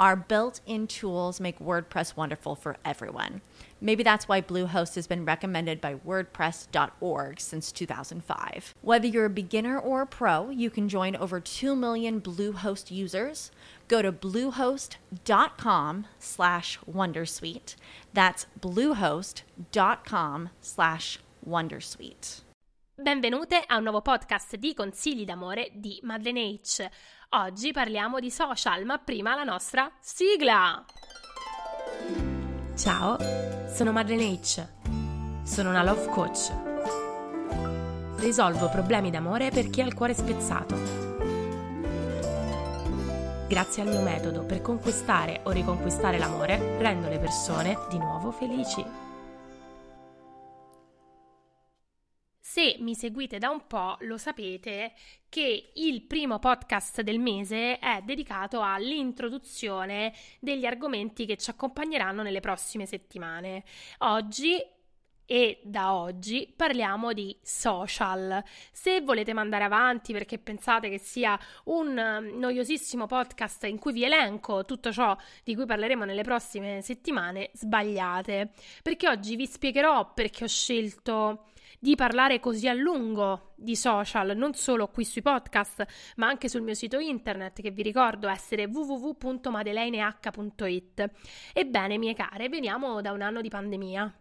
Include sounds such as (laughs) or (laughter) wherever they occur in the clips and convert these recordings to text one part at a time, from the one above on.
Our built in tools make WordPress wonderful for everyone. Maybe that's why Bluehost has been recommended by WordPress.org since 2005. Whether you're a beginner or a pro, you can join over 2 million Bluehost users. Go to bluehost.com slash wondersuite. That's bluehost.com slash wondersuite. Benvenute a un nuovo podcast di consigli d'amore di Madeleine H. Oggi parliamo di social, ma prima la nostra sigla. Ciao, sono Madeleine H. Sono una love coach. Risolvo problemi d'amore per chi ha il cuore spezzato. Grazie al mio metodo per conquistare o riconquistare l'amore, rendo le persone di nuovo felici. Se mi seguite da un po', lo sapete che il primo podcast del mese è dedicato all'introduzione degli argomenti che ci accompagneranno nelle prossime settimane. Oggi e da oggi parliamo di social. Se volete mandare avanti perché pensate che sia un um, noiosissimo podcast in cui vi elenco tutto ciò di cui parleremo nelle prossime settimane, sbagliate, perché oggi vi spiegherò perché ho scelto di parlare così a lungo di social, non solo qui sui podcast, ma anche sul mio sito internet che vi ricordo essere www.madeleineh.it. Ebbene, mie care, veniamo da un anno di pandemia.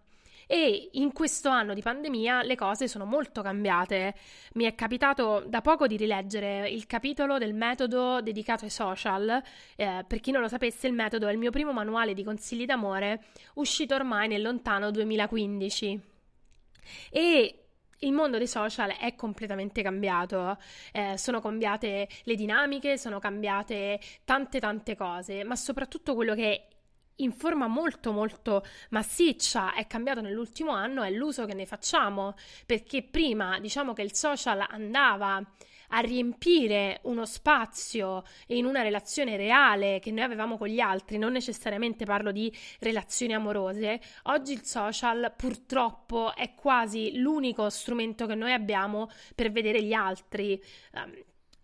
E in questo anno di pandemia le cose sono molto cambiate. Mi è capitato da poco di rileggere il capitolo del metodo dedicato ai social. Eh, per chi non lo sapesse, il metodo è il mio primo manuale di consigli d'amore, uscito ormai nel lontano 2015. E il mondo dei social è completamente cambiato, eh, sono cambiate le dinamiche, sono cambiate tante tante cose, ma soprattutto quello che in forma molto molto massiccia è cambiato nell'ultimo anno è l'uso che ne facciamo, perché prima diciamo che il social andava a riempire uno spazio in una relazione reale che noi avevamo con gli altri, non necessariamente parlo di relazioni amorose, oggi il social purtroppo è quasi l'unico strumento che noi abbiamo per vedere gli altri. Um,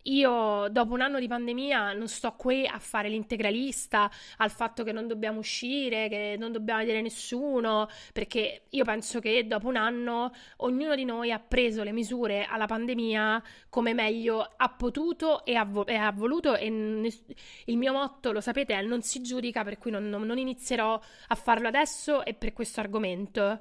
io dopo un anno di pandemia non sto qui a fare l'integralista al fatto che non dobbiamo uscire, che non dobbiamo vedere nessuno, perché io penso che dopo un anno ognuno di noi ha preso le misure alla pandemia come meglio ha potuto e ha, vo- e ha voluto e ne- il mio motto, lo sapete, è non si giudica, per cui non, non inizierò a farlo adesso e per questo argomento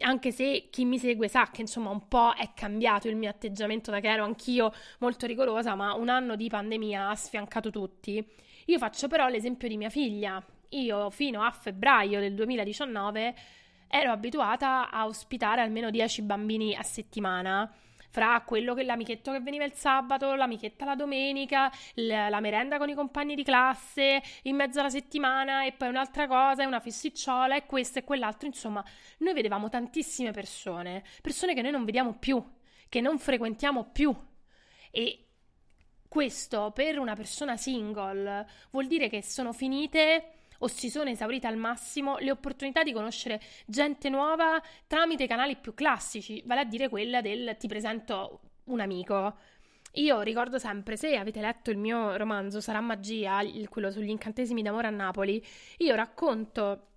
anche se chi mi segue sa che insomma un po' è cambiato il mio atteggiamento da che ero anch'io molto rigorosa, ma un anno di pandemia ha sfiancato tutti. Io faccio però l'esempio di mia figlia. Io fino a febbraio del 2019 ero abituata a ospitare almeno 10 bambini a settimana fra quello che l'amichetto che veniva il sabato, l'amichetta la domenica, la, la merenda con i compagni di classe, in mezzo alla settimana e poi un'altra cosa, una festicciola e questo e quell'altro, insomma, noi vedevamo tantissime persone, persone che noi non vediamo più, che non frequentiamo più. E questo per una persona single vuol dire che sono finite o si sono esaurite al massimo le opportunità di conoscere gente nuova tramite canali più classici, vale a dire quella del ti presento un amico. Io ricordo sempre, se avete letto il mio romanzo Sarà magia, quello sugli incantesimi d'amore a Napoli, io racconto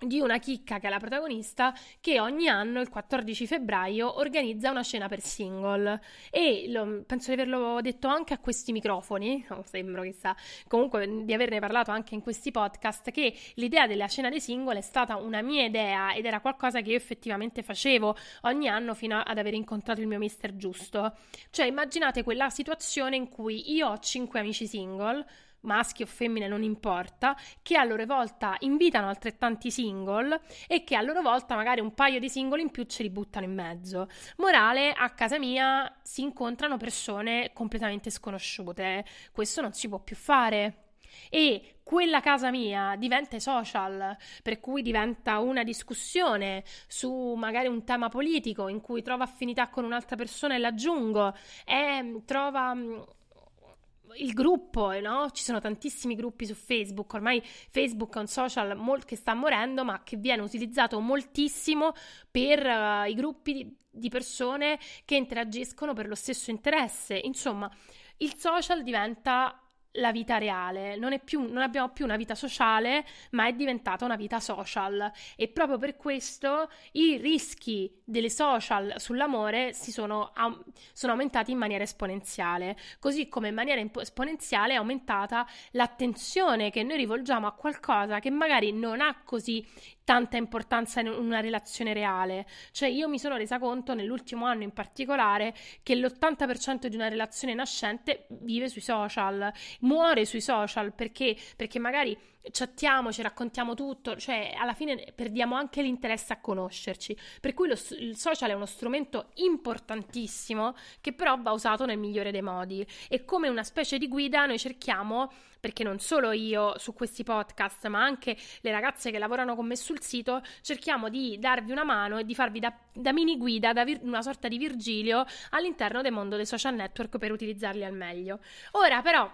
di una chicca che è la protagonista che ogni anno il 14 febbraio organizza una cena per single e lo, penso di averlo detto anche a questi microfoni, (laughs) non sembro chissà, comunque di averne parlato anche in questi podcast che l'idea della cena dei single è stata una mia idea ed era qualcosa che io effettivamente facevo ogni anno fino ad aver incontrato il mio mister giusto. Cioè immaginate quella situazione in cui io ho cinque amici single maschi o femmine non importa, che a loro volta invitano altrettanti single e che a loro volta magari un paio di single in più ce li buttano in mezzo. Morale, a casa mia si incontrano persone completamente sconosciute, questo non si può più fare. E quella casa mia diventa social, per cui diventa una discussione su magari un tema politico in cui trova affinità con un'altra persona e l'aggiungo, e trova il gruppo, no? Ci sono tantissimi gruppi su Facebook, ormai Facebook è un social mol- che sta morendo, ma che viene utilizzato moltissimo per uh, i gruppi di, di persone che interagiscono per lo stesso interesse. Insomma, il social diventa la vita reale, non, più, non, abbiamo più una vita sociale, ma è diventata una vita social. E proprio per questo i rischi delle social sull'amore si sono, sono aumentati in maniera esponenziale, così come in maniera esponenziale è aumentata l'attenzione che noi rivolgiamo a qualcosa che magari non ha così tanta importanza in una relazione reale. Cioè io mi sono resa conto nell'ultimo anno in particolare che l'80% di una relazione nascente vive sui social, muore sui social perché, perché magari chattiamo, ci raccontiamo tutto, cioè alla fine perdiamo anche l'interesse a conoscerci. Per cui lo, il social è uno strumento importantissimo che però va usato nel migliore dei modi e come una specie di guida noi cerchiamo, perché non solo io su questi podcast, ma anche le ragazze che lavorano con me sul sito, cerchiamo di darvi una mano e di farvi da, da mini guida, da vir- una sorta di Virgilio all'interno del mondo dei social network per utilizzarli al meglio. Ora però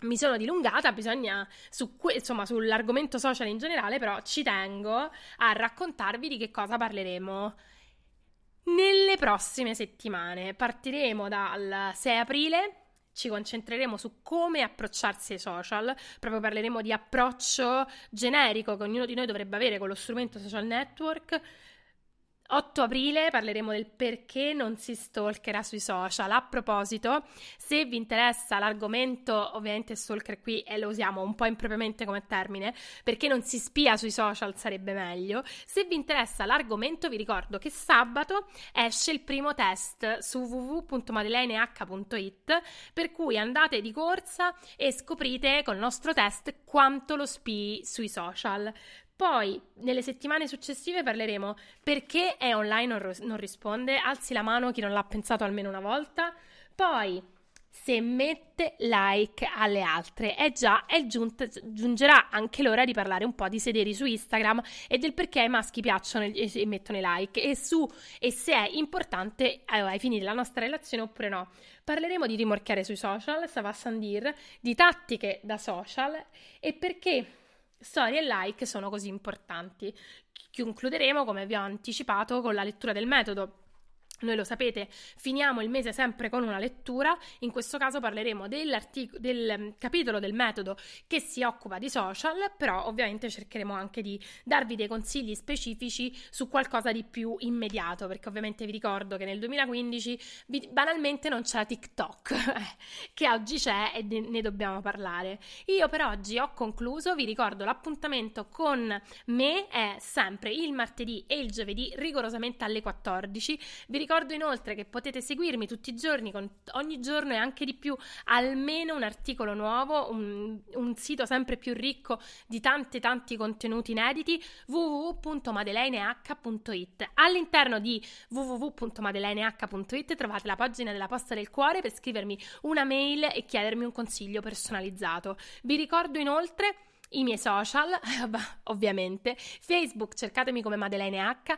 mi sono dilungata, bisogna su que- insomma sull'argomento social in generale, però ci tengo a raccontarvi di che cosa parleremo nelle prossime settimane. Partiremo dal 6 aprile ci concentreremo su come approcciarsi ai social, proprio parleremo di approccio generico che ognuno di noi dovrebbe avere con lo strumento social network 8 aprile parleremo del perché non si stalkerà sui social. A proposito, se vi interessa l'argomento, ovviamente stalker qui e lo usiamo un po' impropriamente come termine, perché non si spia sui social sarebbe meglio. Se vi interessa l'argomento, vi ricordo che sabato esce il primo test su www.madeleineH.it, per cui andate di corsa e scoprite col nostro test quanto lo spii sui social. Poi, nelle settimane successive parleremo perché è online non, ro- non risponde, alzi la mano chi non l'ha pensato almeno una volta. Poi, se mette like alle altre. È già, è giunta, giungerà anche l'ora di parlare un po' di sederi su Instagram e del perché ai maschi piacciono e, e mettono i like e, su, e se è importante eh, ai fini della nostra relazione oppure no. Parleremo di rimorchiare sui social, Sava Sandir, di tattiche da social e perché storie e like sono così importanti. Concluderemo, come vi ho anticipato, con la lettura del metodo noi lo sapete, finiamo il mese sempre con una lettura, in questo caso parleremo del mm, capitolo del metodo che si occupa di social, però ovviamente cercheremo anche di darvi dei consigli specifici su qualcosa di più immediato, perché ovviamente vi ricordo che nel 2015 vi, banalmente non c'era TikTok, (laughs) che oggi c'è e ne, ne dobbiamo parlare. Io per oggi ho concluso, vi ricordo l'appuntamento con me è sempre il martedì e il giovedì rigorosamente alle 14. Vi ricordo inoltre che potete seguirmi tutti i giorni, con ogni giorno e anche di più, almeno un articolo nuovo, un, un sito sempre più ricco di tanti tanti contenuti inediti, www.madeleineH.it. All'interno di www.madeleineH.it trovate la pagina della posta del cuore per scrivermi una mail e chiedermi un consiglio personalizzato. Vi ricordo inoltre i miei social, (laughs) ovviamente, Facebook cercatemi come Madeleine H,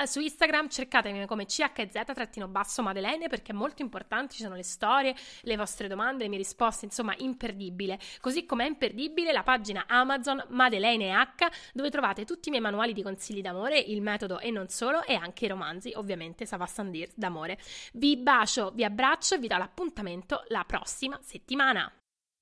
eh, su Instagram cercatemi come CHZ-basso Madeleine perché è molto importante, ci sono le storie, le vostre domande, le mie risposte, insomma imperdibile. Così come è imperdibile la pagina Amazon Madeleine H dove trovate tutti i miei manuali di consigli d'amore, il metodo e non solo e anche i romanzi, ovviamente Savassandir d'amore. Vi bacio, vi abbraccio e vi do l'appuntamento la prossima settimana.